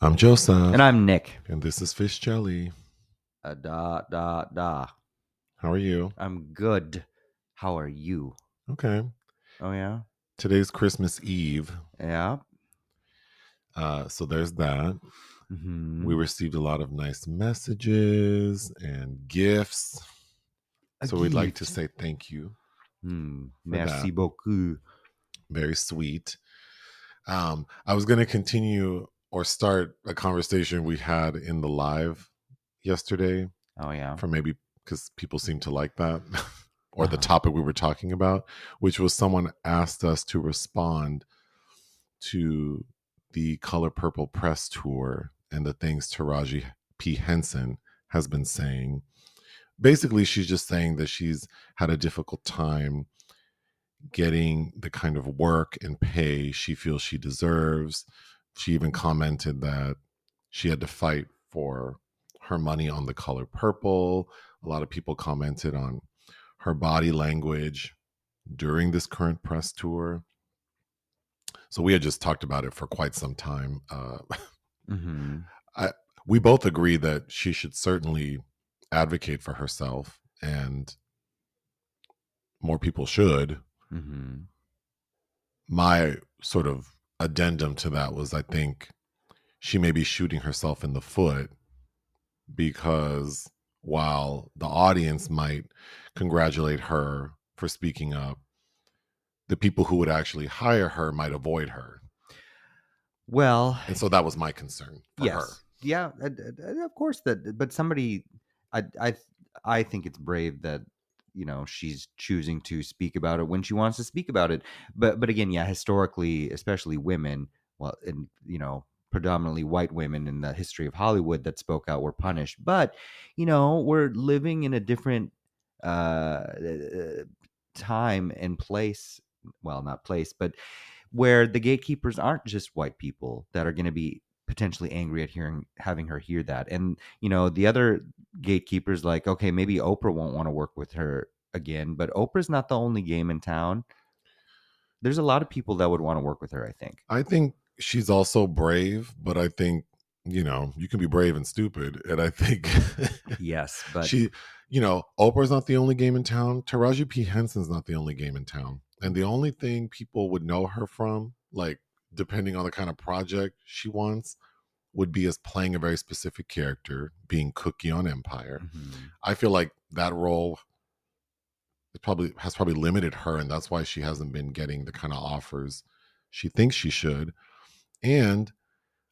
I'm Joseph. And I'm Nick. And this is Fish Jelly. Uh, da da da. How are you? I'm good. How are you? Okay. Oh yeah. Today's Christmas Eve. Yeah. Uh, so there's that. Mhm. We received a lot of nice messages and gifts. A So we'd like to say thank you. For Merci that. beaucoup. Very sweet. Um, I was going to continue or start a conversation we had in the live yesterday Oh yeah. for maybe because people seem to like that or the Uh-huh. topic we were talking about, which was someone asked us to respond to the Color Purple press tour and the things Taraji P. Henson has been saying. Basically, she's just saying that she's had a difficult time getting the kind of work and pay she feels she deserves. She even commented that she had to fight for her money on the color purple. A lot of people commented on her body language during this current press tour. So we had just talked about it for quite some time. Uh, hmm we both agree that she should certainly advocate for herself, and more people should. hmm My sort of addendum to that was I think she may be shooting herself in the foot because while the audience might congratulate her for speaking up, the people who would actually hire her might avoid her. Well, And so that was my concern for yes. her. Yeah. Of course that. But somebody, I I I think it's brave that you know she's choosing to speak about it when she wants to speak about it. But but again, yeah, historically, especially women, well, and you know predominantly white women in the history of Hollywood that spoke out were punished. But you know we're living in a different uh, uh, time and place. Well, not place, but where the gatekeepers aren't just white people that are going to be potentially angry at hearing having her hear that and you know the other gatekeepers like okay maybe oprah won't want to work with her again but oprah's not the only game in town there's a lot of people that would want to work with her i think I think she's also brave, but I think, you know, you can be brave and stupid. And I think yes but she, you know, Oprah's not the only game in town. Taraji P. Henson's not the only game in town. And the only thing people would know her from, like, depending on the kind of project she wants, would be as playing a very specific character, being Cookie on Empire. Mhm. I feel like that role it probably has probably limited her, and that's why she hasn't been getting the kind of offers she thinks she should. And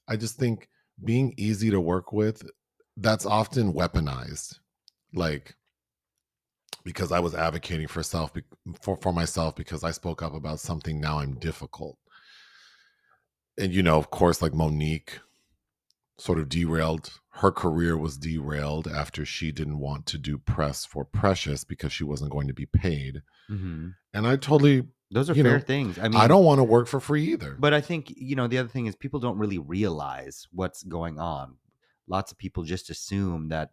I just think being easy to work with, that's often weaponized. Like because I was advocating for self for, for myself because I spoke up about something now I'm difficult. And you know, of course, like Monique sort of derailed her career was derailed after she didn't want to do press for Precious because she wasn't going to be paid. Mhm. And I totally those are fair know, things i mean I don't want to work for free either. But I think, you know, the other thing is people don't really realize what's going on. Lots of people just assume that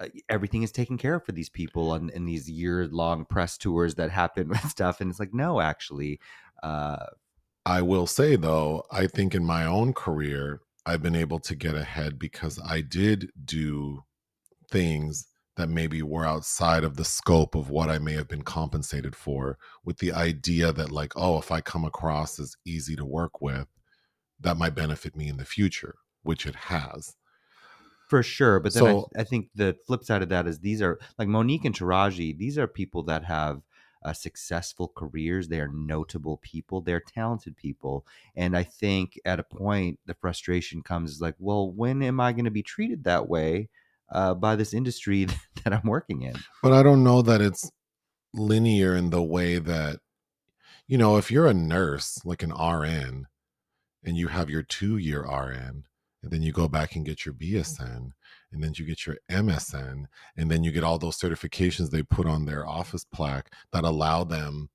uh, everything is taken care of for these people on in these year long press tours that happen with stuff. And it's like, no, actually. Uh, I will say though, I think in my own career, I've been able to get ahead because I did do things that maybe were outside of the scope of what I may have been compensated for, with the idea that, like, oh, if I come across as easy to work with, that might benefit me in the future, which it has. for sure. But then So- I, I think the flip side of that is these are like Monique and Taraji, these are people that have uh, successful careers. They are notable people. They're talented people. And I think at a point, the frustration comes is like, well, when am I going to be treated that way uh, by this industry that I'm working in? But I don't know that it's linear in the way that, you know, if you're a nurse, like an RN, and you have your two year RN, and then you go back and get your BSN, and then you get your MSN, and then you get all those certifications they put on their office plaque that allow them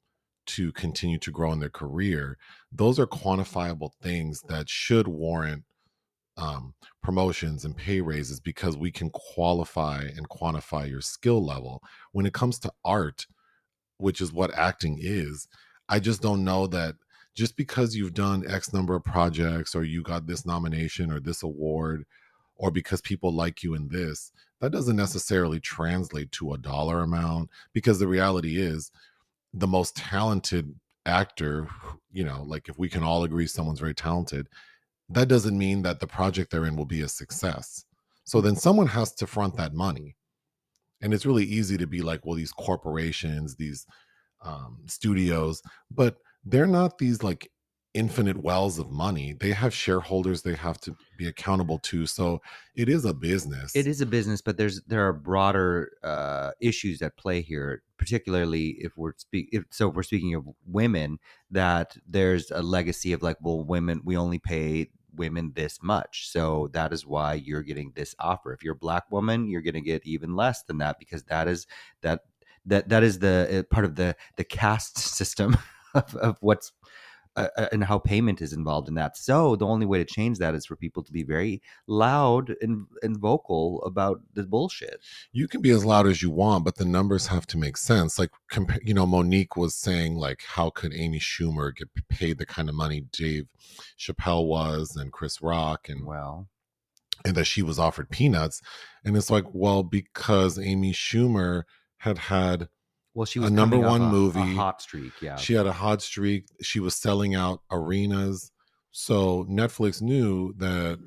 to continue to grow in their career. Those are quantifiable things that should warrant um, promotions and pay raises because we can qualify and quantify your skill level. When it comes to art, which is what acting is, I just don't know that just because you've done X number of projects or you got this nomination or this award or because people like you in this, that doesn't necessarily translate to a dollar amount because the reality is the most talented actor, you know, like if we can all agree someone's very talented, that doesn't mean that the project they're in will be a success. So then someone has to front that money. And it's really easy to be like, well, these corporations, these um, studios, but they're not these like infinite wells of money. They have shareholders they have to be accountable to. So it is a business. It is a business, but there's there are broader uh, issues at play here. Particularly if we're speak, if, so if we're speaking of women, that there's a legacy of like, well, women we only pay women this much, so that is why you're getting this offer. If you're a black woman, you're going to get even less than that because that is that that that is the uh, part of the the caste system of, of what's uh, uh, and how payment is involved in that. So the only way to change that is for people to be very loud and, and vocal about the bullshit. You can be as loud as you want, but the numbers have to make sense. Like, you know, Monique was saying, like, how could Amy Schumer get paid the kind of money Dave Chappelle was and Chris Rock and well, and that she was offered peanuts, and it's like, well, because Amy Schumer had had well, she was a number one a- a movie. hot streak. Yeah, She had a hot streak. She was selling out arenas. So Netflix knew that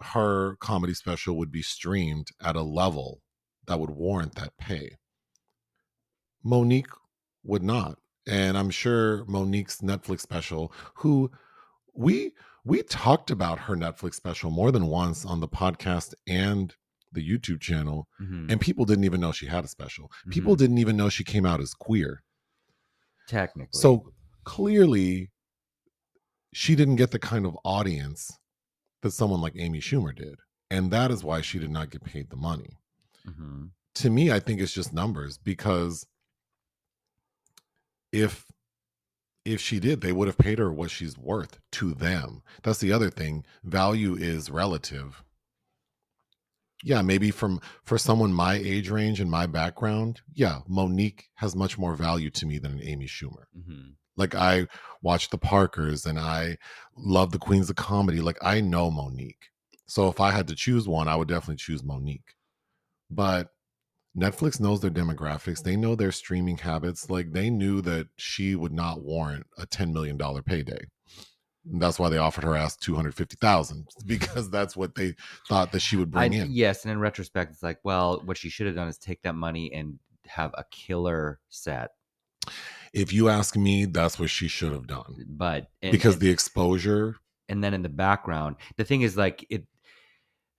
her comedy special would be streamed at a level that would warrant that pay. Monique would not. And I'm sure Monique's Netflix special, who we we talked about her Netflix special more than once on the podcast and the YouTube channel, Mhm. and people didn't even know she had a special. People Mhm. didn't even know she came out as queer. technically. So clearly, she didn't get the kind of audience that someone like Amy Schumer did. And that is why she did not get paid the money. Mhm. To me, I think it's just numbers because if if she did, they would have paid her what she's worth to them. That's the other thing. Value is relative. Yeah, maybe from for someone my age range and my background, yeah, Monique has much more value to me than an Amy Schumer. Mhm. Like I watch the Parkers and I love the Queens of Comedy. Like I know Monique. So if I had to choose one, I would definitely choose Monique. But Netflix knows their demographics. They know their streaming habits. Like they knew that she would not warrant a $10 million payday. And that's why they offered her ass 250,000 mm-hmm. because that's what they thought that she would I, bring in. yes, and in retrospect, it's like, well, what she should have done is take that money and have a killer set. If you ask me, that's what she should have done. But and, because and, the exposure and then in the background, the thing is like it.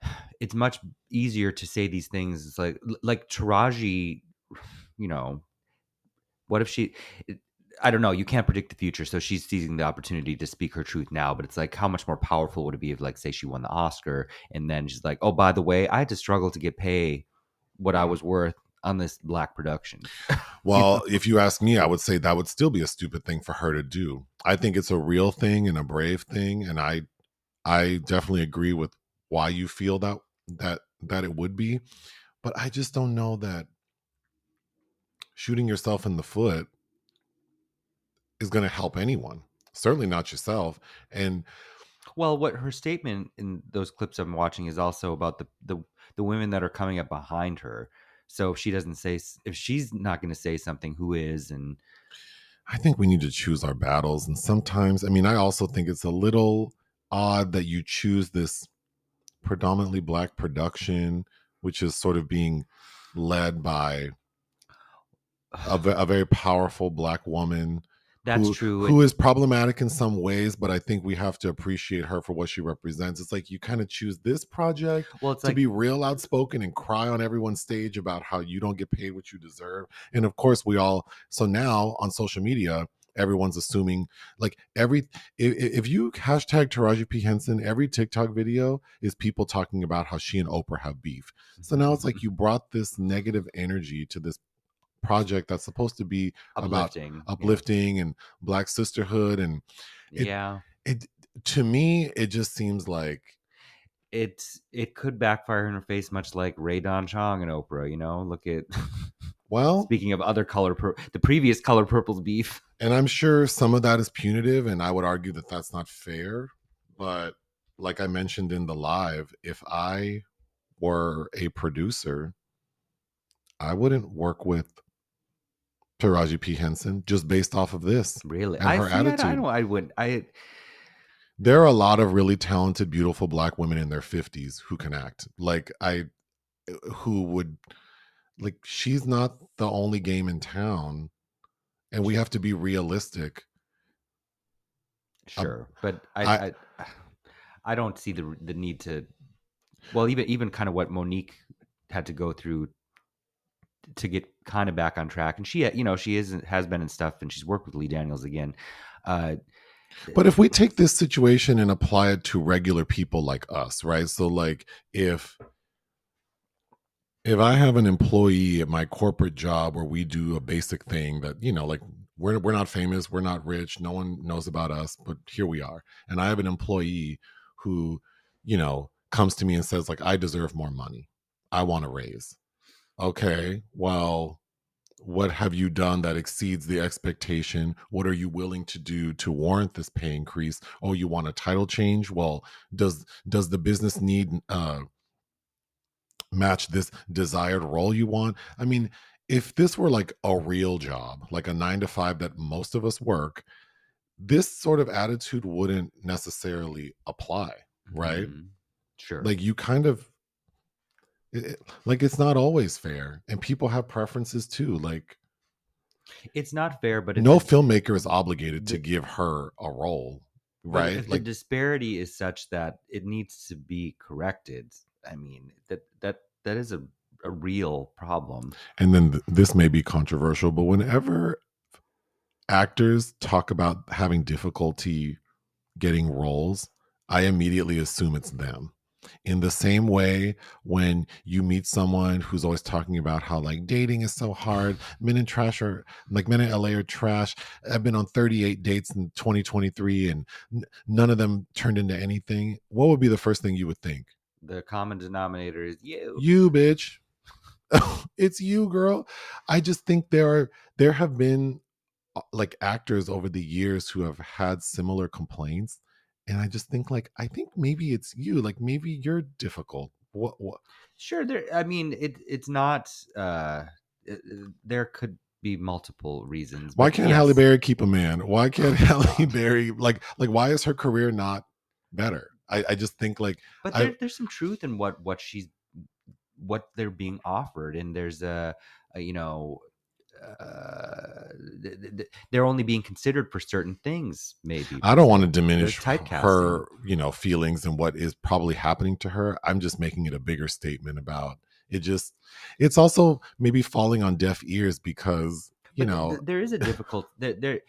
It's much easier to say these things. It's like like Taraji, you know, what if she? I don't know. You can't predict the future, so she's seizing the opportunity to speak her truth now. But it's like, how much more powerful would it be if, like, say, she won the Oscar, and then she's like, "Oh, by the way, I had to struggle to get pay what I was worth on this black production." Well, if you ask me, I would say that would still be a stupid thing for her to do. I think it's a real thing and a brave thing, and I, I definitely agree with why you feel that that that it would be, but I just don't know that shooting yourself in the foot is going to help anyone. Certainly not yourself. And Well, what her statement in those clips I'm watching is also about the the, the women that are coming up behind her. So if she doesn't say, if she's not going to say something, who is? And I think we need to choose our battles. And sometimes, I mean, I also think it's a little odd that you choose this predominantly black production, which is sort of being led by a, a very powerful black woman that's who, true. who is problematic in some ways, but I think we have to appreciate her for what she represents. It's like you kind of choose this project well, to like be real outspoken and cry on everyone's stage about how you don't get paid what you deserve. And of course, we all so now on social media, everyone's assuming like every if, if you hashtag Taraji P Henson, every TikTok video is people talking about how she and Oprah have beef. So now it's like mm-hmm. you brought this negative energy to this project that's supposed to be about uplifting, yeah. uplifting and black sisterhood and it- yeah. it to me it just seems like It's it could backfire in her face, much like Rae Dawn Chong and Oprah. You know, look at well speaking of other color, pur- the previous color purple's beef. And I'm sure some of that is punitive, and I would argue that that's not fair. But like I mentioned in the live, if I were a producer, I wouldn't work with Taraji P. Henson just based off of this. Really, And I, her see, I- I, attitude. don't. I. There are a lot of really talented, beautiful black women in their 50s who can act. Like, I, who would, like, she's not the only game in town. And we have to be realistic. sure, but I, I- I, I, don't see the the need to. Well, even even kind of what Monique had to go through to get kind of back on track, and she, you know, she is has been in stuff, and she's worked with Lee Daniels again. Uh, But if we take this situation and apply it to regular people like us, right? So like if if I have an employee at my corporate job where we do a basic thing that, you know, like we're we're not famous, we're not rich, no one knows about us, but here we are. And I have an employee who, you know, comes to me and says like I deserve more money. I want a raise. Okay, well, what have you done that exceeds the expectation? What are you willing to do to warrant this pay increase? Oh you want a title change? Well does does the business need uh match this desired role you want? I mean if this were like a real job like a 9 to 5 that most of us work this sort of attitude wouldn't necessarily apply Right. mhm, Sure. like you kind of it, it- like it's not always fair and people have preferences too like it's not fair, but no filmmaker is obligated to give her a role right If like the disparity is such that it needs to be corrected, I mean that that that is a a real problem. and then th- this may be controversial but whenever actors talk about having difficulty getting roles i immediately assume it's them in the same way when you meet someone who's always talking about how like dating is so hard. Men in trash are like men in la are trash. I've been on 38 dates in 2023 and none of them turned into anything. What would be the first thing you would think? The common denominator is you. you bitch. It's you girl. I just think there are there have been uh, like actors over the years who have had similar complaints and i just think like i think maybe it's you like maybe you're difficult what what Sure, there. I mean, it it's not. uh it- There could be multiple reasons. why can't halle berry keep a man why can't halle berry like like why is her career not better i i just think like But I- there's some truth in what what she's what they're being offered, and there's a, a you know. Uh, th- th- th- they're only being considered for certain things, maybe. I don't want to diminish her, you know, feelings and what is probably happening to her. I'm just making it a bigger statement about it. Just, it's also maybe falling on deaf ears because you But know, th- there is a difficult there, there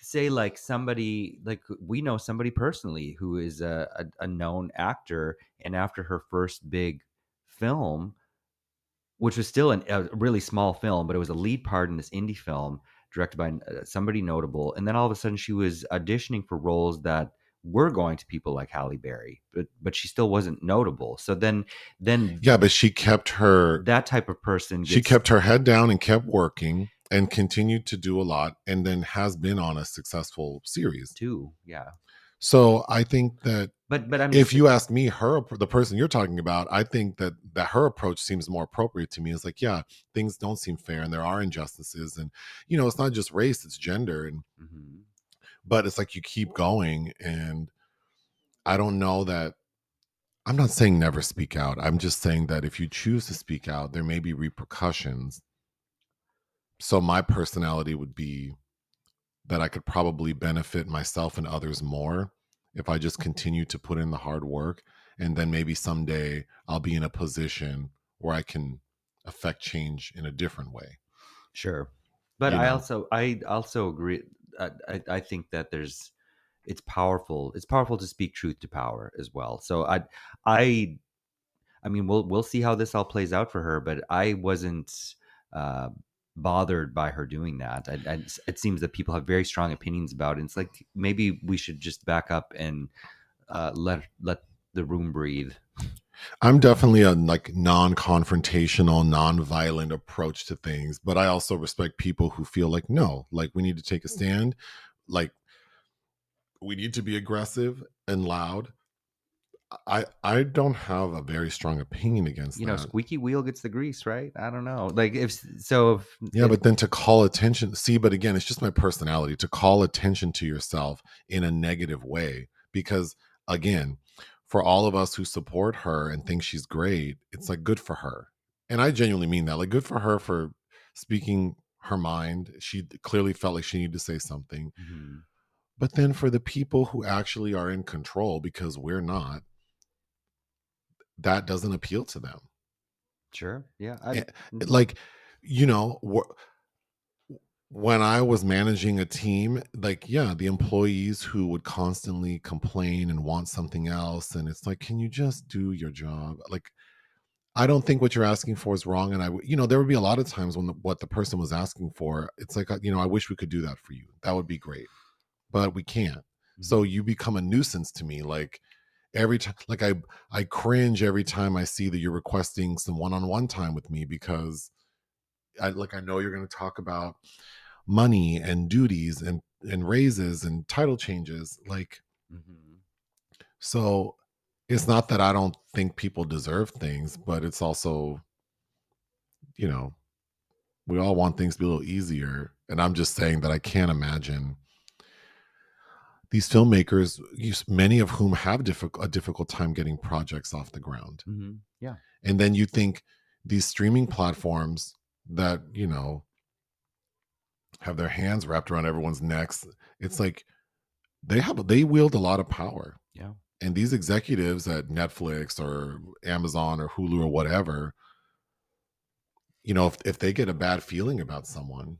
say like somebody like we know somebody personally who is a, a, a known actor and after her first big film which was still an, a really small film but it was a lead part in this indie film directed by uh, somebody notable and then all of a sudden she was auditioning for roles that were going to people like Halle Berry but but she still wasn't notable so then then yeah, but she kept her, that type of person she kept her head down and kept working and continued to do a lot, and then has been on a successful series. too yeah So I think that but but I'm if you ask me her the person you're talking about i think that that her approach seems more appropriate to me. It's like yeah things don't seem fair and there are injustices and you know it's not just race it's gender and Mhm. but it's like you keep going and i don't know that i'm not saying never speak out. I'm just saying that if you choose to speak out there may be repercussions. So my personality would be that i could probably benefit myself and others more if i just continue to put in the hard work and then maybe someday i'll be in a position where i can affect change in a different way Sure, but You I know? also I also agree. I, I I think that there's it's powerful. It's powerful to speak truth to power as well. So I I I mean we'll we'll see how this all plays out for her. But I wasn't uh, bothered by her doing that. It seems that people have very strong opinions about it. It's like maybe we should just back up and uh, let let the room breathe. I'm definitely a like non-confrontational, non-violent approach to things, but I also respect people who feel like no, like we need to take a stand, like we need to be aggressive and loud. I I don't have a very strong opinion against You that. know, squeaky wheel gets the grease, right? I don't know. Like if so, if Yeah, if- but then to call attention, see, but again, it's just my personality to call attention to yourself in a negative way. Because again, for all of us who support her and think she's great, it's like good for her. And I genuinely mean that. Like, good for her for speaking her mind. She clearly felt like she needed to say something. Mhm. But then for the people who actually are in control, because we're not, that doesn't appeal to them. sure, yeah, I, mhm. like you know when i was managing a team like yeah the employees who would constantly complain and want something else and it's like can you just do your job? Like i don't think what you're asking for is wrong and I, you know there would be a lot of times when the, what the person was asking for it's like uh, you know i wish we could do that for you. That would be great. But we can't. So you become a nuisance to me like every time like i i cringe every time i see that you're requesting some one-on-one time with me because i like i know you're going to talk about money and duties and and raises and title changes like Mhm. so it's not that i don't think people deserve things but it's also you know we all want things to be a little easier and i'm just saying that i can't imagine these filmmakers many of whom have difficult, a difficult time getting projects off the ground. Mhm. yeah, and then you think these streaming platforms that you know have their hands wrapped around everyone's necks it's like they have they wield a lot of power. Yeah, and these executives at netflix or amazon or hulu or whatever you know if, if they get a bad feeling about someone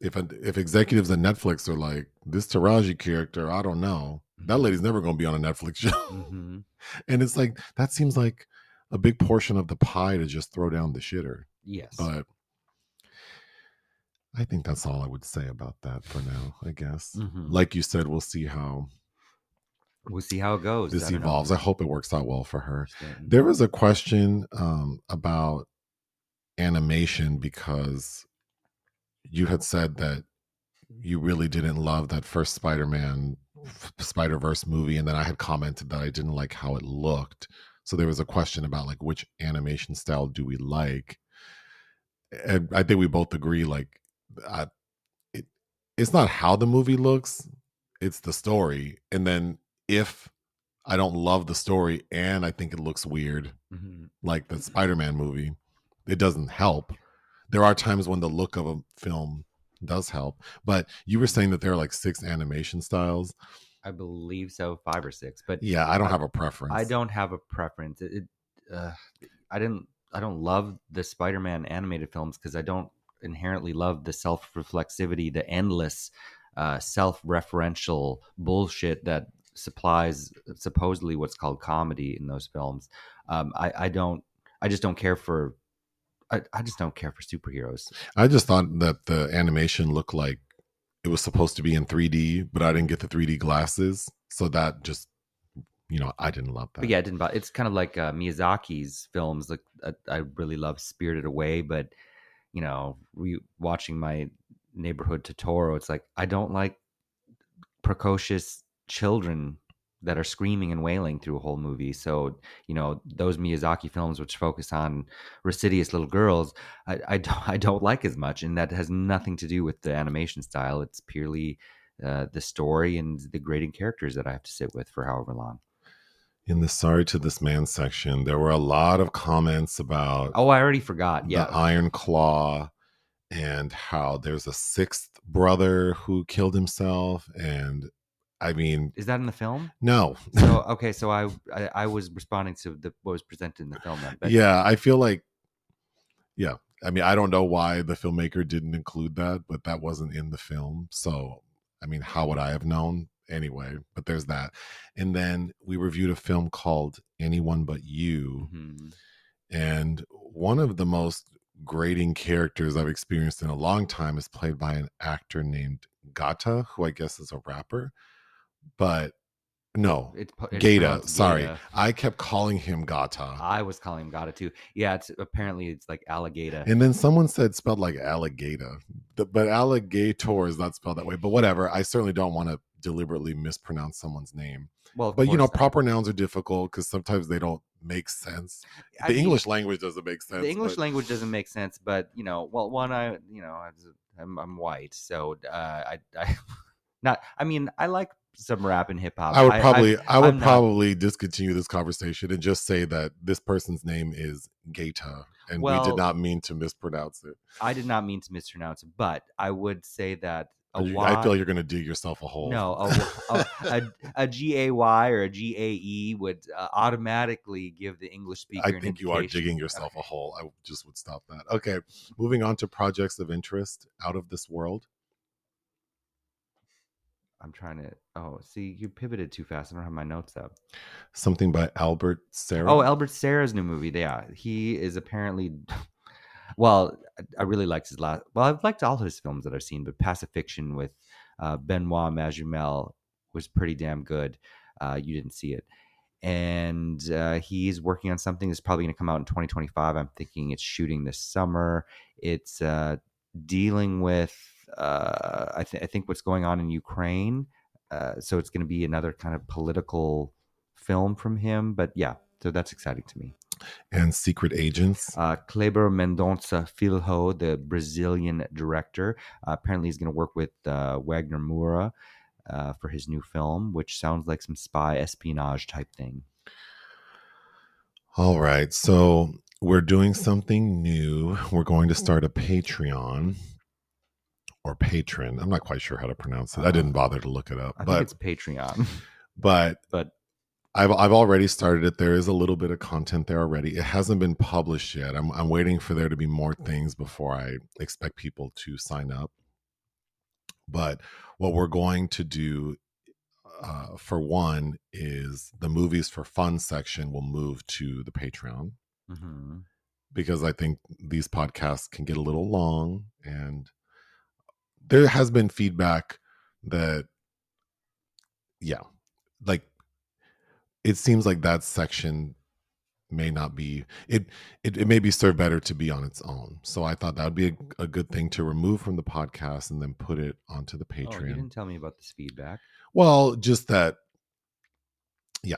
if if executives at netflix are like this taraji character i don't know that lady's never going to be on a netflix show. Hmm and it's like that seems like a big portion of the pie to just throw down the shitter. Yes, but i think that's all i would say about that for now i guess. Mhm. like you said we'll see how we'll see how it goes. this I don't know. evolves. I hope it works out well for her. There was a question um, about animation because you had said that you really didn't love that first spider-man spider verse movie and then i had commented that i didn't like how it looked. So there was a question about like which animation style do we like? And i think we both agree like I, it, it's not how the movie looks it's the story. And then if i don't love the story and i think it looks weird Mhm. like the spider-man movie it doesn't help there are times when the look of a film does help but you were saying that there are like six animation styles I believe so, five or six, but yeah i don't I- have a preference I don't have a preference. It, uh, I didn't. I don't love the Spider-Man animated films because I don't inherently love the self-reflexivity, the endless, uh, self-referential bullshit that supplies supposedly what's called comedy in those films. Um, I, I don't. I just don't care for. I, I just don't care for superheroes. i just thought that the animation looked like it was supposed to be in 3d but i didn't get the 3d glasses so that just you know i didn't love that But yeah, it didn't. bother- It's kind of like uh, Miyazaki's films. Like I, I really love Spirited Away, but you know, re- watching my neighborhood Totoro, it's like I don't like precocious children that are screaming and wailing through a whole movie. So you know, those Miyazaki films, which focus on residuous little girls, I, I don't I don't like as much, and that has nothing to do with the animation style. It's purely uh, the story and the grading characters that I have to sit with for however long. in the sorry to this man section there were a lot of comments about Oh, I already forgot. Yeah. the Iron Claw and how there's a sixth brother who killed himself. And I mean, Is that in the film? no. So okay, so I I, I was responding to the what was presented in the film yeah, I feel like, yeah. I mean, I don't know why the filmmaker didn't include that, but that wasn't in the film. So, I mean, how would I have known? Anyway, but there's that. And then we reviewed a film called Anyone But You. Mhm. And one of the most grating characters I've experienced in a long time is played by an actor named Gata, who I guess is a rapper. But No, It's, it's Gata. Sorry, Gata. I kept calling him Gata. I was calling him Gata too. Yeah, it's apparently it's like alligator. And then someone said spelled like alligator, but alligator is not spelled that way. But whatever. I certainly don't want to deliberately mispronounce someone's name. well, But you know, course, proper nouns are difficult because sometimes they don't make sense. I The mean, English language doesn't make sense. the English but- language doesn't make sense, but you know, well, one, I, you know, I I'm, I'm white, so uh, I, I, not. I mean, I like some rap and hip hop. I would probably, I, would I'm not- probably discontinue this conversation and just say that this person's name is Gata, and we did not mean to mispronounce it. I did not mean to mispronounce it, but I would say that a You- Y. I feel you're going to dig yourself a hole. No, a, a, a, a G A Y or a G A E would uh, automatically give the English speaker. I think you are digging yourself Okay. a hole. I just would stop that. Okay, moving on to projects of interest out of this world. I'm trying to. Oh, see, you pivoted too fast. I don't have my notes up. Something by Albert Serra. Oh, Albert Serra's new movie. Yeah, he is apparently. Well, I- I really liked his last. Well, I've liked all his films that I've seen, but Pacifiction with uh, Benoit Magimel was pretty damn good. Uh, you didn't see it, and uh, he's working on something that's probably going to come out in 2025. I'm thinking it's shooting this summer. It's uh, dealing with, uh, I, th- I think, what's going on in Ukraine. Uh, so it's going to be another kind of political film from him. But yeah, so that's exciting to me. and Secret Agents. Uh, Kleber Mendonça Filho, the Brazilian director, uh, apparently he's going to work with uh, Wagner Moura uh, for his new film, which sounds like some spy espionage type thing. All right, so we're doing something new. We're going to start a Patreon or patron. I'm not quite sure how to pronounce it. I didn't bother to look it up, I but think it's Patreon, but but I've I've already started it. There is a little bit of content there already. It hasn't been published yet. I'm I'm waiting for there to be more things before I expect people to sign up. But what we're going to do uh, for one is the movies for fun section will move to the Patreon mhm. because I think these podcasts can get a little long and there has been feedback that yeah like it seems like that section may not be it, it it may be served better to be on its own. So i thought that would be a, a good thing to remove from the podcast and then put it onto the oh, you didn't tell me about this feedback. well just that yeah.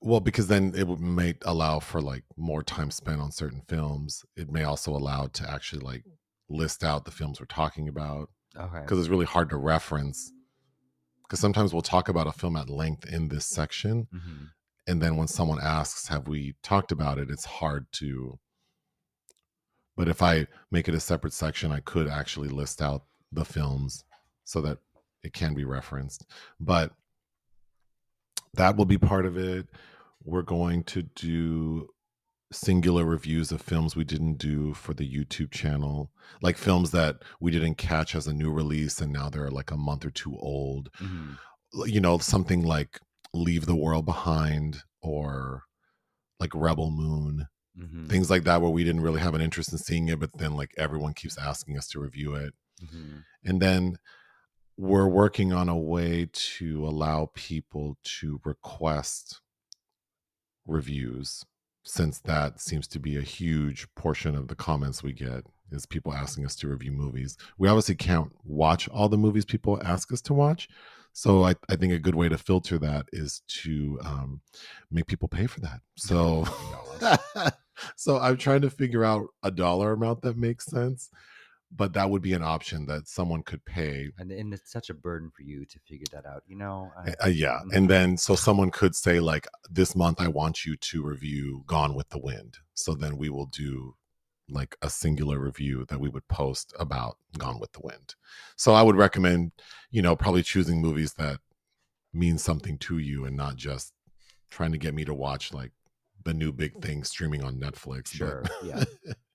Well because then it would may allow for like more time spent on certain films. It may also allow to actually like list out the films we're talking about Okay. because it's really hard to reference because sometimes we'll talk about a film at length in this section Mhm. and then when someone asks have we talked about it it's hard to but if i make it a separate section i could actually list out the films so that it can be referenced but that will be part of it we're going to do singular reviews of films we didn't do for the youtube channel like films that we didn't catch as a new release and now they're like a month or two old Mhm. you know something like leave the world behind or like rebel moon Mhm. things like that where we didn't really have an interest in seeing it but then like everyone keeps asking us to review it Mhm. and then we're working on a way to allow people to request reviews since that seems to be a huge portion of the comments we get is people asking us to review movies. We obviously can't watch all the movies people ask us to watch. So i, I think a good way to filter that is to um, make people pay for that. So so i'm trying to figure out a dollar amount that makes sense but that would be an option that someone could pay And, and it's such a burden for you to figure that out. You know. I- uh, yeah and then so someone could say like this month i want you to review gone with the wind so then we will do like a singular review that we would post about gone with the wind so i would recommend you know probably choosing movies that mean something to you and not just trying to get me to watch like the new big thing streaming on netflix but- Sure, yeah.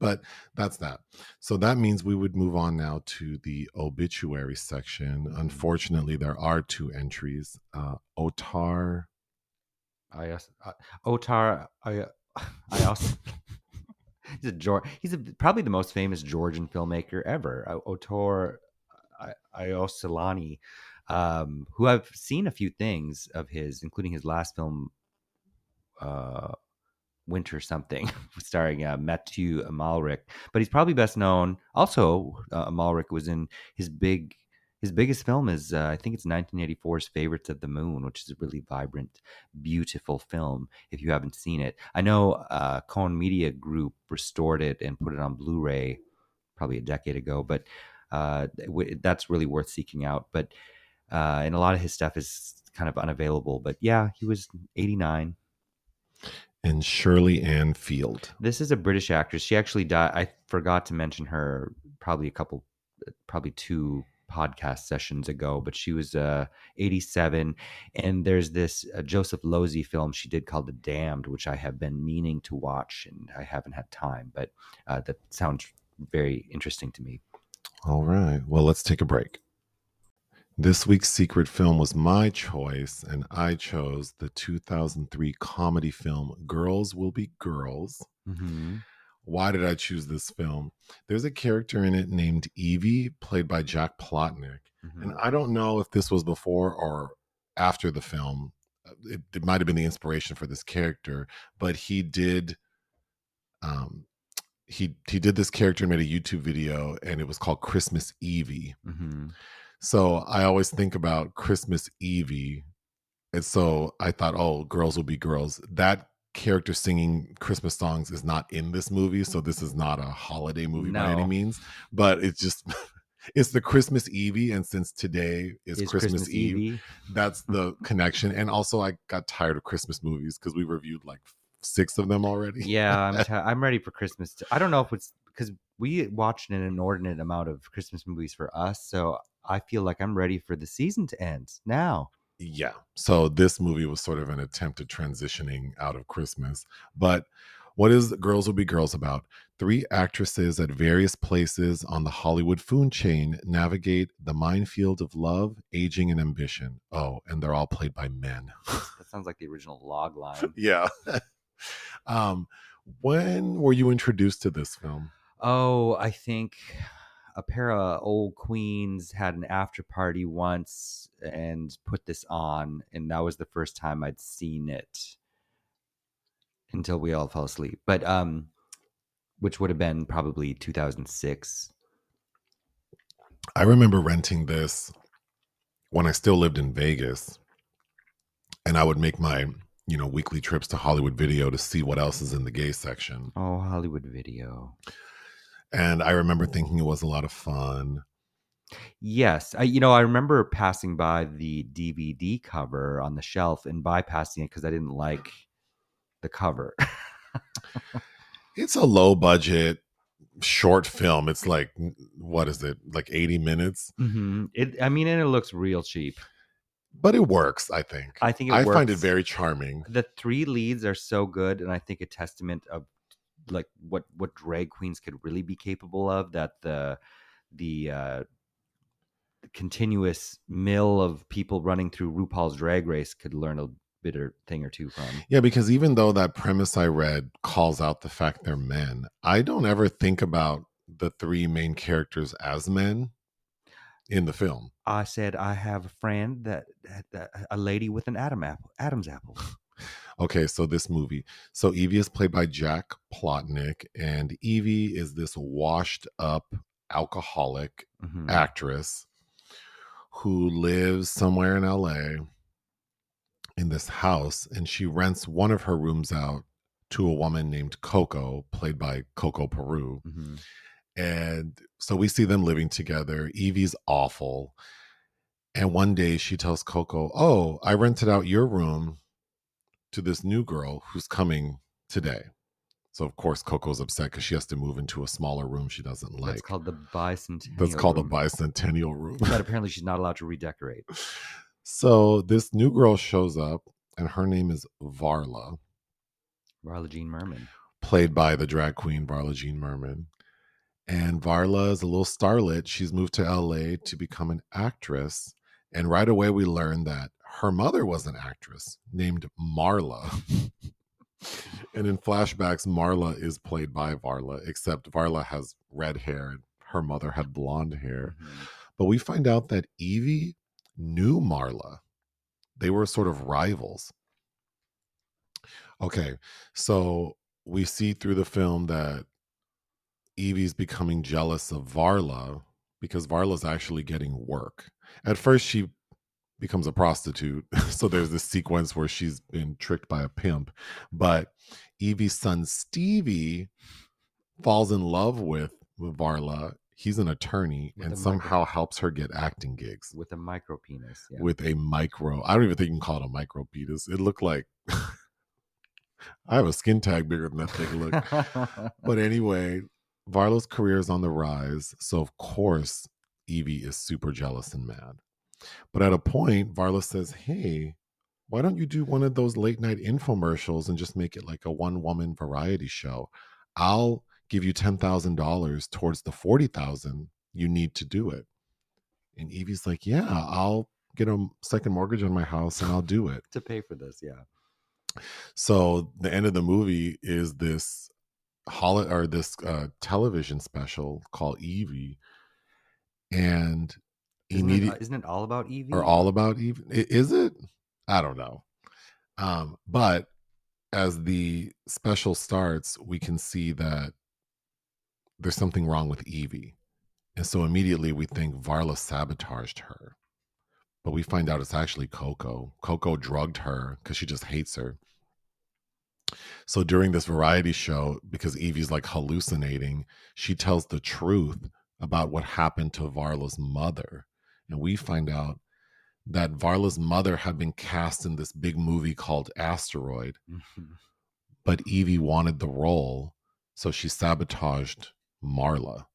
but that's that so that means we would move on now to the obituary section Mhm. unfortunately there are two entries uh otar I uh, Otar. I I also. he's a Geor- He's a, probably the most famous Georgian filmmaker ever. Uh, Otar I- um, who I've seen a few things of his, including his last film, uh, Winter Something, starring uh, Matthew Amalric. But he's probably best known. Also, uh, Amalric was in his big. His biggest film is, uh, I think it's 1984's Favorites of the Moon, which is a really vibrant, beautiful film. If you haven't seen it, I know uh, Cohen Media Group restored it and put it on Blu-ray probably a decade ago, but uh, that's really worth seeking out. But uh, and a lot of his stuff is kind of unavailable. But yeah, he was 89. And Shirley Ann Field. This is a British actress. She actually died. I forgot to mention her probably a couple, probably two podcast sessions ago, but she was uh, 87. And there's this uh, Joseph Losey film she did called The Damned, which I have been meaning to watch and I haven't had time, but uh, that sounds very interesting to me. All right. Well, let's take a break. This week's secret film was my choice, and I chose the 2003 comedy film Girls Will Be Girls. Mm-hmm. Why did I choose this film? There's a character in it named Evie, played by Jack Plotnick. Mm-hmm. And I don't know if this was before or after the film. It, it might have been the inspiration for this character, but he did um he he did this character and made a YouTube video and it was called Christmas Evie. Mm-hmm. So I always think about Christmas Evie. And so I thought, oh, girls will be girls. That character singing Christmas songs is not in this movie. So this is not a holiday movie by any means. But it's just it's the Christmas Evie. And since today is, Is Christmas, Eve, Evie. that's the connection. And also I got tired of Christmas movies because we reviewed like six of them already. yeah, I'm, t- I'm ready for Christmas. t- I don't know if it's because we watched an inordinate amount of Christmas movies for us, so I feel like I'm ready for the season to end now. Yeah. So this movie was sort of an attempt at transitioning out of Christmas. But what is Girls Will Be Girls about? Three actresses at various places on the Hollywood food chain navigate the minefield of love, aging, and ambition. Oh, and they're all played by men. That sounds like the original log line. yeah. um, when were you introduced to this film? Oh, I think a pair of old queens had an after party once and put this on, and that was the first time I'd seen it until we all fell asleep. But um, which would have been probably 2006. I remember renting this when I still lived in Vegas, and I would make my you know weekly trips to Hollywood Video to see what else is in the gay section. Oh, Hollywood Video. And I remember thinking it was a lot of fun. Yes, I you know I remember passing by the DVD cover on the shelf and bypassing it because I didn't like the cover. It's a low budget short film. It's like what is it? Like 80 minutes, hmm It, I mean, and it looks real cheap. but it works, I think. I think it I find it very charming. The three leads are so good, and I think a testament of like what what drag queens could really be capable of. That the the uh, continuous mill of people running through RuPaul's Drag Race could learn a bit or thing or two from. Yeah, because even though that premise I read calls out the fact they're men, I don't ever think about the three main characters as men in the film. I said I have a friend that, that, that a lady with an Adam apple, Adam's apple. Okay, so this movie. So Evie is played by Jack Plotnick, and Evie is this washed up alcoholic Mhm. actress who lives somewhere in LA in this house, and she rents one of her rooms out to a woman named Coco, played by Coco Peru. Mhm. And so we see them living together. Evie's awful. And one day she tells Coco, Oh, I rented out your room to this new girl who's coming today. So, of course, Coco's upset because she has to move into a smaller room she doesn't like. That's called the bicentennial. That's called room. the bicentennial room. But apparently, she's not allowed to redecorate. so, this new girl shows up, and her name is Varla, Varla Jean Merman. played by the drag queen Varla Jean Merman. And Varla is a little starlet. She's moved to LA to become an actress. And right away, we learn that her mother was an actress named Marla. and in flashbacks, Marla is played by Varla, except Varla has red hair and her mother had blonde hair. Mhm. But we find out that Evie knew Marla. They were sort of rivals. Okay, so we see through the film that Evie's becoming jealous of Varla because Varla's actually getting work. At first, she becomes a prostitute. so there's this sequence where she's been tricked by a pimp. But Evie's son, Stevie, falls in love with, with Varla. He's an attorney With and somehow micro- helps her get acting gigs with a micro penis. Yeah. with a micro. I don't even think you can call it a micro penis. It looked like I have a skin tag bigger than that thing look. but anyway, Varla's career is on the rise. So, of course, Evie is super jealous and mad. But at a point, Varla says, Hey, why don't you do one of those late night infomercials and just make it like a one woman variety show? I'll give you $10,000 towards the 40,000 you need to do it. And Evie's like, Yeah, I'll get a second mortgage on my house and I'll do it. to pay for this, yeah. So the end of the movie is this hol- or this uh, television special called Evie, and Isn't it, immediate uh, isn't it all about Evie? or all about Evie. Is it? I don't know. Um, but as the special starts, we can see that there's something wrong with Evie, and so immediately we think Varla sabotaged her. But we find out it's actually Coco. Coco drugged her because she just hates her. So during this variety show, because Evie's like hallucinating, she tells the truth about what happened to Varla's mother. And we find out that Varla's mother had been cast in this big movie called Asteroid, Mhm. but Evie wanted the role. So she sabotaged Marla.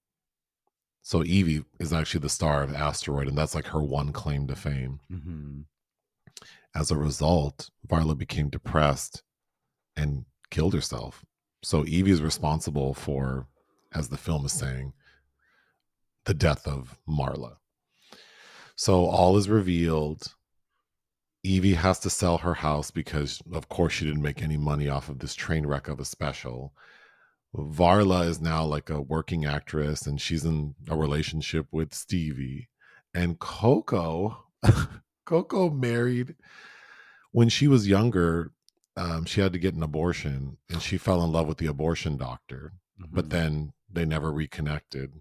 So Evie is actually the star of Asteroid, and that's like her one claim to fame. Mhm. As a result, Varla became depressed and killed herself. So Evie is responsible for, as the film is saying, the death of Marla. So all is revealed. Evie has to sell her house because, of course, she didn't make any money off of this train wreck of a special. Varla is now like a working actress and she's in a relationship with Stevie. And Coco, Coco married when she was younger. Um, she had to get an abortion and she fell in love with the abortion doctor, but Mhm. then they never reconnected.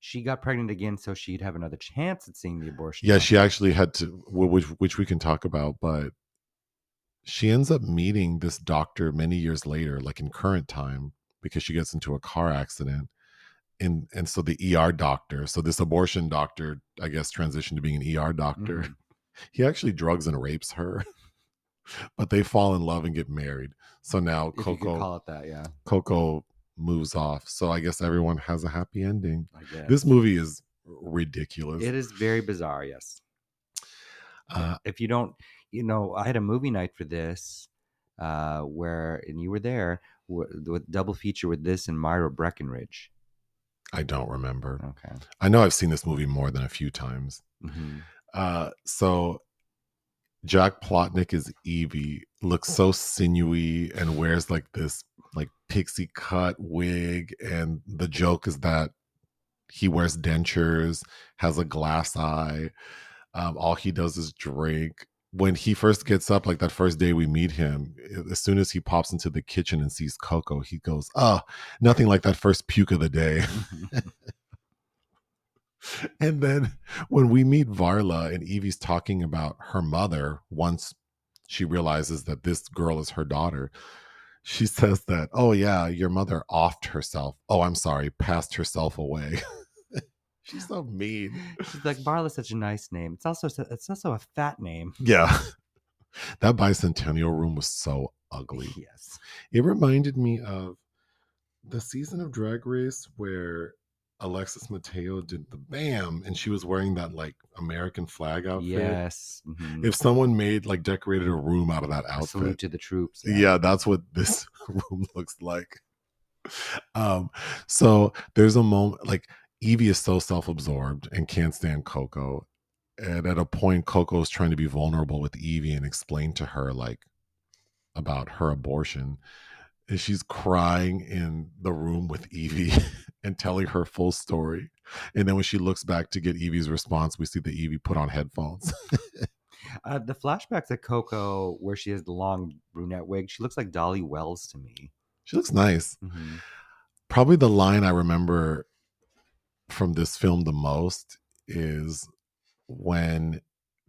She got pregnant again, so she'd have another chance at seeing the abortion. Yeah, she actually had to, which which we can talk about, but she ends up meeting this doctor many years later, like in current time, because she gets into a car accident. And and so the ER doctor, so this abortion doctor, I guess, transitioned to being an ER doctor. Mhm. He actually drugs and rapes her, but they fall in love and get married. So now If Coco call it that, yeah. Coco moves off. So I guess everyone has a happy ending. I guess. This movie is ridiculous. It is very bizarre, yes. Uh, if you don't, you know, I had a movie night for this, uh, where and you were there with, with double feature with this and Myra Breckinridge. I don't remember. Okay. I know I've seen this movie more than a few times. hmm Uh, so Jack Plotnick is Evie, looks so sinewy and wears like this like pixie cut wig, and the joke is that he wears dentures, has a glass eye. Um, all he does is drink. When he first gets up, like that first day we meet him, as soon as he pops into the kitchen and sees Coco, he goes, "Oh, nothing like that first puke of the day." And then when we meet Varla and Evie's talking about her mother, once she realizes that this girl is her daughter, she says that, oh, yeah, your mother offed herself. Oh, I'm sorry, passed herself away. She's so mean. She's like Barla's such a nice name. It's also it's also a fat name. Yeah. That bicentennial room was so ugly. Yes. It reminded me of the season of Drag Race where Alexis Mateo did the BAM and she was wearing that like American flag outfit. Yes. mhm. if someone made like decorated a room out of that A Salute outfit to the troops. yeah. that's what this room looks like um so there's a moment like evie is so self-absorbed and can't stand coco and at a point coco is trying to be vulnerable with evie and explain to her like about her abortion and she's crying in the room with evie and telling her full story And then when she looks back to get Evie's response, we see that Evie put on headphones. Uh, the flashbacks at Coco, where she has the long brunette wig, she looks like Dolly Wells to me. she looks nice. Mm-hmm. Probably the line I remember from this film the most is when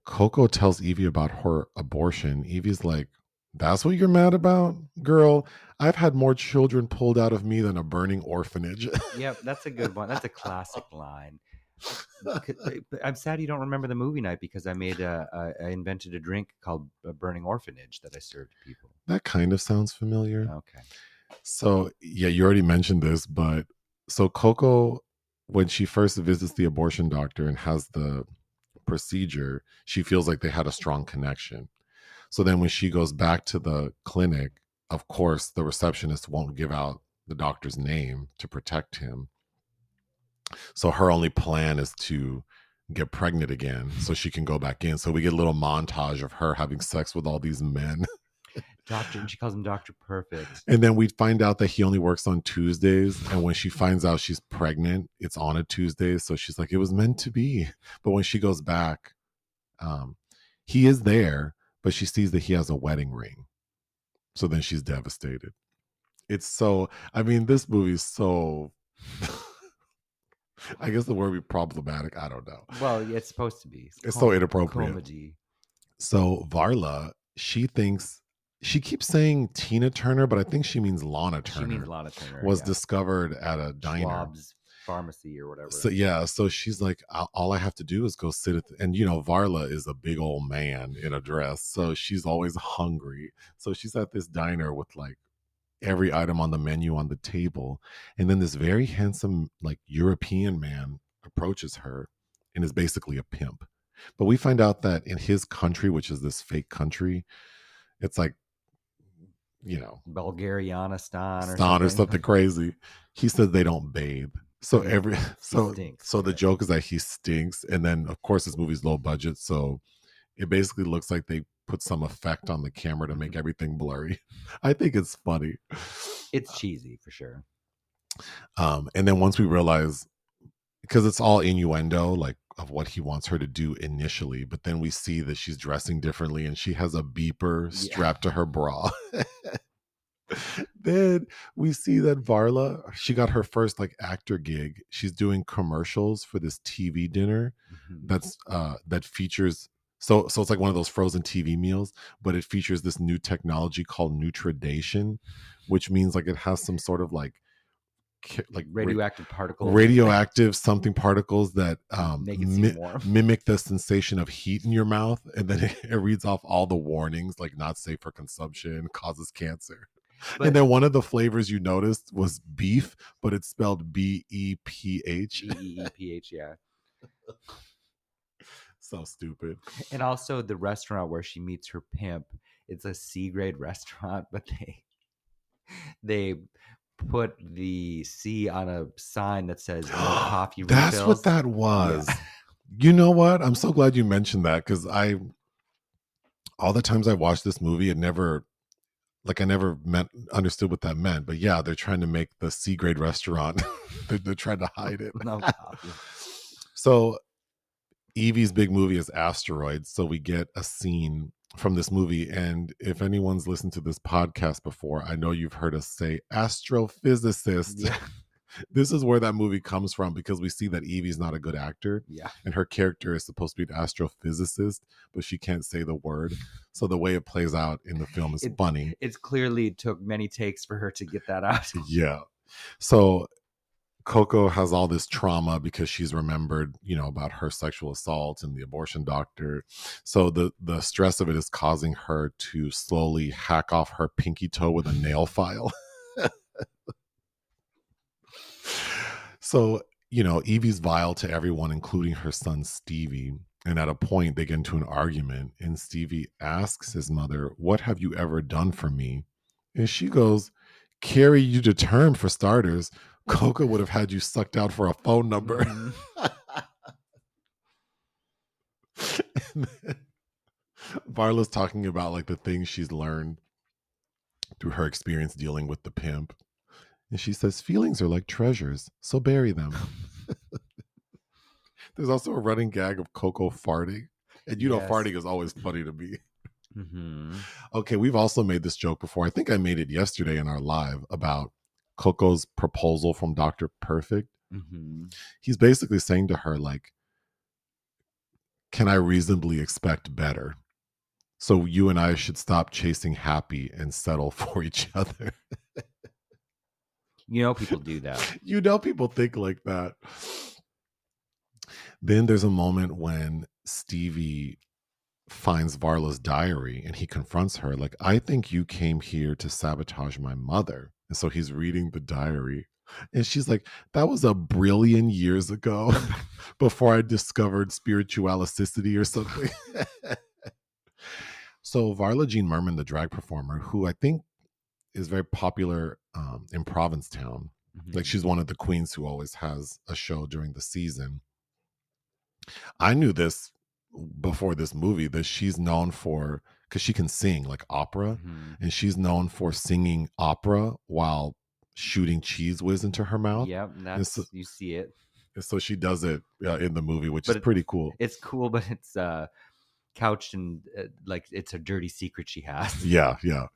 Coco tells Evie about her abortion. Evie's like, That's what you're mad about? Girl, I've had more children pulled out of me than a burning orphanage. Yep, that's a good one. That's a classic line. Uh, I'm sad you don't remember the movie night because I made a, a I invented a drink called a Burning Orphanage that I served people. that kind of sounds familiar. Okay. So yeah, you already mentioned this, but so Coco, when she first visits the abortion doctor and has the procedure, she feels like they had a strong connection. So then when she goes back to the clinic, of course, the receptionist won't give out the doctor's name to protect him. So her only plan is to get pregnant again so she can go back in. So we get a little montage of her having sex with all these men. Doctor, and she calls him Doctor Perfect. And then we find out that he only works on Tuesdays. And when she finds out she's pregnant, it's on a Tuesday. So she's like, it was meant to be. But when she goes back, um, he is there, but she sees that he has a wedding ring. So then she's devastated. It's so, I mean, this movie is so, I guess the word would be problematic. I don't know. Well, it's supposed to be. It's com- so inappropriate. Comedy. So Varla, she thinks, she keeps saying Tina Turner, but I think she means Lana Turner. She means Lana Turner. was yeah. discovered at a diner. Schwab's pharmacy or whatever. So yeah, so she's like, "All- I have to do is go sit at, the, and you know, Varla is a big old man in a dress, so she's always hungry. So she's at this diner with like every item on the menu on the table, and then this very handsome, like European man approaches her and is basically a pimp. But we find out that in his country, which is this fake country, it's like, you know, Bulgarianistan or Stan something. or something crazy. He says they don't bathe. So every so stinks, so the joke is that he stinks, and then of course this movie's low budget, so it basically looks like they put some effect on the camera to Mm-hmm. make everything blurry. I think it's funny. It's cheesy for sure. Um, and then once we realize, because it's all innuendo, like of what he wants her to do initially, but then we see that she's dressing differently and she has a beeper Yeah. strapped to her bra. then we see that Varla, she got her first like actor gig. She's doing commercials for this TV dinner Mhm. that's uh that features so so it's like one of those frozen TV meals, but it features this new technology called nutridation, which means like it has some sort of like like ra- radioactive particles. radioactive something particles that um Make it seem mi- mimic the sensation of heat in your mouth and then it, it reads off all the warnings like not safe for consumption causes cancer But- and then one of the flavors you noticed was beef but it's spelled b-e-p-h G E E P H, yeah. so stupid And also the restaurant where she meets her pimp. It's a C grade restaurant, but they they put the C on a sign that says no oh, coffee that's refills. what that was you know what i'm so glad you mentioned that because i all the times i watched this movie it never like i never meant understood what that meant but yeah they're trying to make the c grade restaurant they're, they're trying to hide it. No so evie's big movie is asteroids so we get a scene from this movie and if anyone's listened to this podcast before i know you've heard us say astrophysicist. Yeah. This is where that movie comes from because we see that evie's not a good actor Yeah. and her character is supposed to be an astrophysicist, but she can't say the word. So the way it plays out in the film is It- funny. It's clearly took many takes for her to get that out. Yeah. So Coco has all this trauma because she's remembered, you know, about her sexual assault and the abortion doctor. So the the stress of it is causing her to slowly hack off her pinky toe with a nail file. so, you know, Evie's vile to everyone, including her son Stevie. And at a point, they get into an argument, and Stevie asks his mother, What have you ever done for me? And she goes, Carry you to term for starters. Coco would have had you sucked out for a phone number. Mm. Varla's talking about like the things she's learned through her experience dealing with the pimp. And she says, Feelings are like treasures, so bury them. There's also a running gag of Coco farting. And you know, farting is always funny to me. hmm Okay, we've also made this joke before. I think I made it yesterday in our live about Coco's proposal from Dr. Perfect. hmm He's basically saying to her, like, can I reasonably expect better? So you and I should stop chasing happy and settle for each other. You know, people do that. you know people think like that. Then there's a moment when stevie finds varla's diary and he confronts her like i think you came here to sabotage my mother. And so he's reading the diary and she's like that was a brilliant years ago before i discovered spiritualicity or something. So varla jean merman the drag performer who i think is very popular um, in provincetown Mhm. like she's one of the queens who always has a show during the season. I knew this before this movie that she's known for because she can sing like opera, Mhm. and she's known for singing opera while shooting Cheez Whiz into her mouth. Yep, that's a- you see it. So she does it uh, in the movie, which But is it- pretty cool. It's cool, but it's uh couched in uh, like it's a dirty secret she has. Yeah, yeah.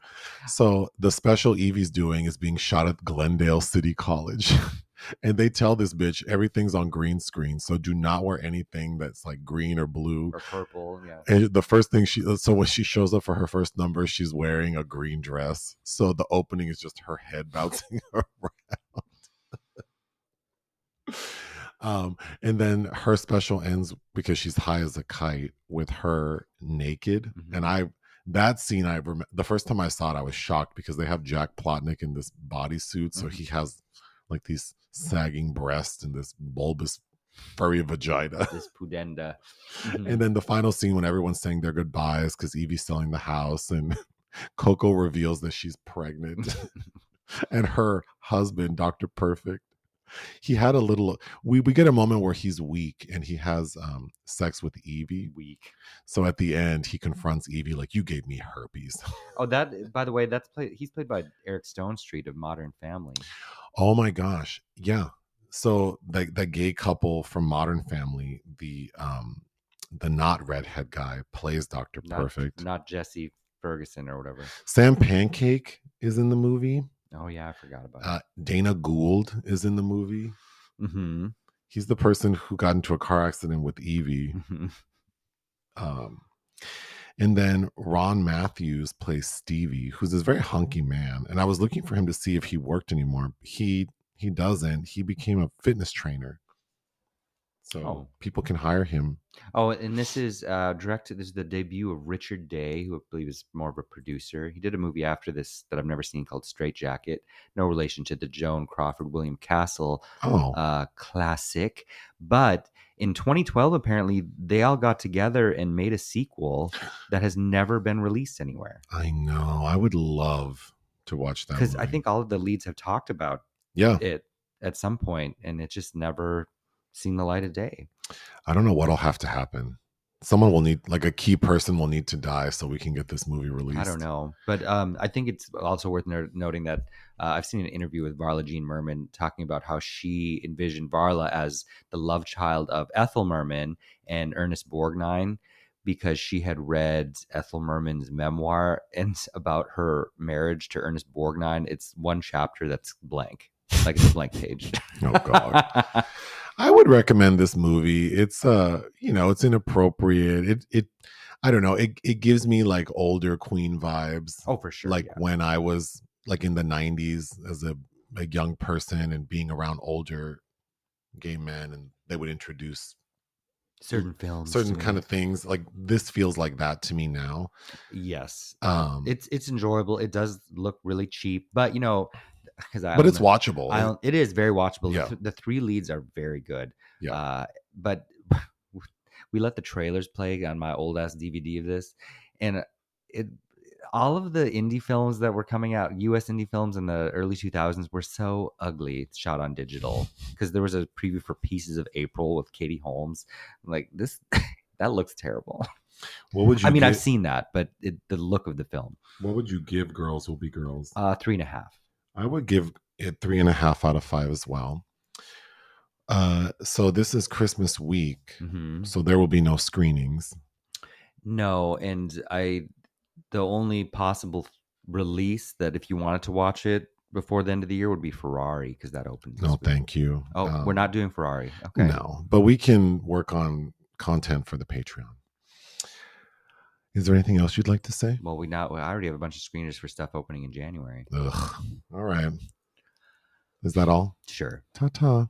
So the special Evie's doing is being shot at Glendale City College. and they tell this bitch everything's on green screen. So do not wear anything that's like green or blue. or purple. Yeah. And the first thing she so when she shows up for her first number, she's wearing a green dress. So the opening is just her head bouncing around. Um, and then her special ends because she's high as a kite with her naked. Mhm. And I that scene I remember the first time I saw it, I was shocked because they have Jack Plotnick in this bodysuit, so Mhm. he has like these sagging breasts and this bulbous furry vagina. This pudenda. Mhm. And then the final scene when everyone's saying their goodbyes because Evie's selling the house and Coco reveals that she's pregnant. and her husband, Dr. Perfect, he had a little we, we get a moment where he's weak and he has um sex with Evie. Weak. So at the end he confronts Evie like you gave me herpes. Oh, that by the way, that's played. He's played by Eric Stonestreet of Modern Family. oh my gosh. Yeah. So the the gay couple from Modern Family, the um the not redhead guy plays Dr. Not, Perfect. Not Jesse Ferguson or whatever. Sam Pancake is in the movie. Oh yeah, I forgot about Uh, Dana Gould is in the movie. Mm-hmm. He's the person who got into a car accident with Evie. mm-hmm. Um, and then Ron Matthews plays Stevie, who's this very hunky man. And I was looking for him to see if he worked anymore. He he doesn't. He became a fitness trainer. So Oh. people can hire him. Oh, and this is uh, directed. This is the debut of Richard Day, who I believe is more of a producer. He did a movie after this that I've never seen called Straight Jacket. No relation to the Joan Crawford William Castle Oh, uh, classic. But in 2012, apparently, they all got together and made a sequel that has never been released anywhere. I know. I would love to watch that. Because I think all of the leads have talked about yeah, it at some point, and it just never seen the light of day. I don't know what'll have to happen. Someone will need, like a key person will need to die so we can get this movie released. I don't know, but um, I think it's also worth no- noting that uh, I've seen an interview with Varla Jean Merman talking about how she envisioned Varla as the love child of Ethel Merman and Ernest Borgnine because she had read Ethel Merman's memoir and about her marriage to Ernest Borgnine. It's one chapter that's blank, like it's a blank page. Oh God. I would recommend this movie. It's uh, you know, it's inappropriate. It it I don't know. It it gives me like older Queen vibes. oh, for sure. like yeah. when I was like in the 90s as a, a young person and being around older gay men and they would introduce certain films, certain kind of things like this feels like that to me now. yes. Um It's it's enjoyable. It does look really cheap, but you know, because I but it's know- watchable. I don't, it is very watchable. The Yeah. th- The, three leads are very good. Yeah. Uh, but we let the trailers play on my old ass DVD of this, and it all of the indie films that were coming out, U.S. indie films in the early 2000s, were so ugly. Shot on digital because there was a preview for Pieces of April with Katie Holmes. I'm like this, that looks terrible. what would you I mean, I've seen that, but it, the look of the film, what would you give girls will be girls? uh, three and a half. I would give it three and a half out of five as well. Uh, so this is Christmas week, hmm so there will be no screenings. No, and I the only possible release that if you wanted to watch it before the end of the year would be Ferrari because that opens. No, week. thank you. Oh, Um, we're not doing Ferrari. Okay. No, but we can work on content for the Patreon. Is there anything else you'd like to say? Well, we not. I already have a bunch of screeners for stuff opening in January. Ugh. All right. Is that all? Sure. Ta ta.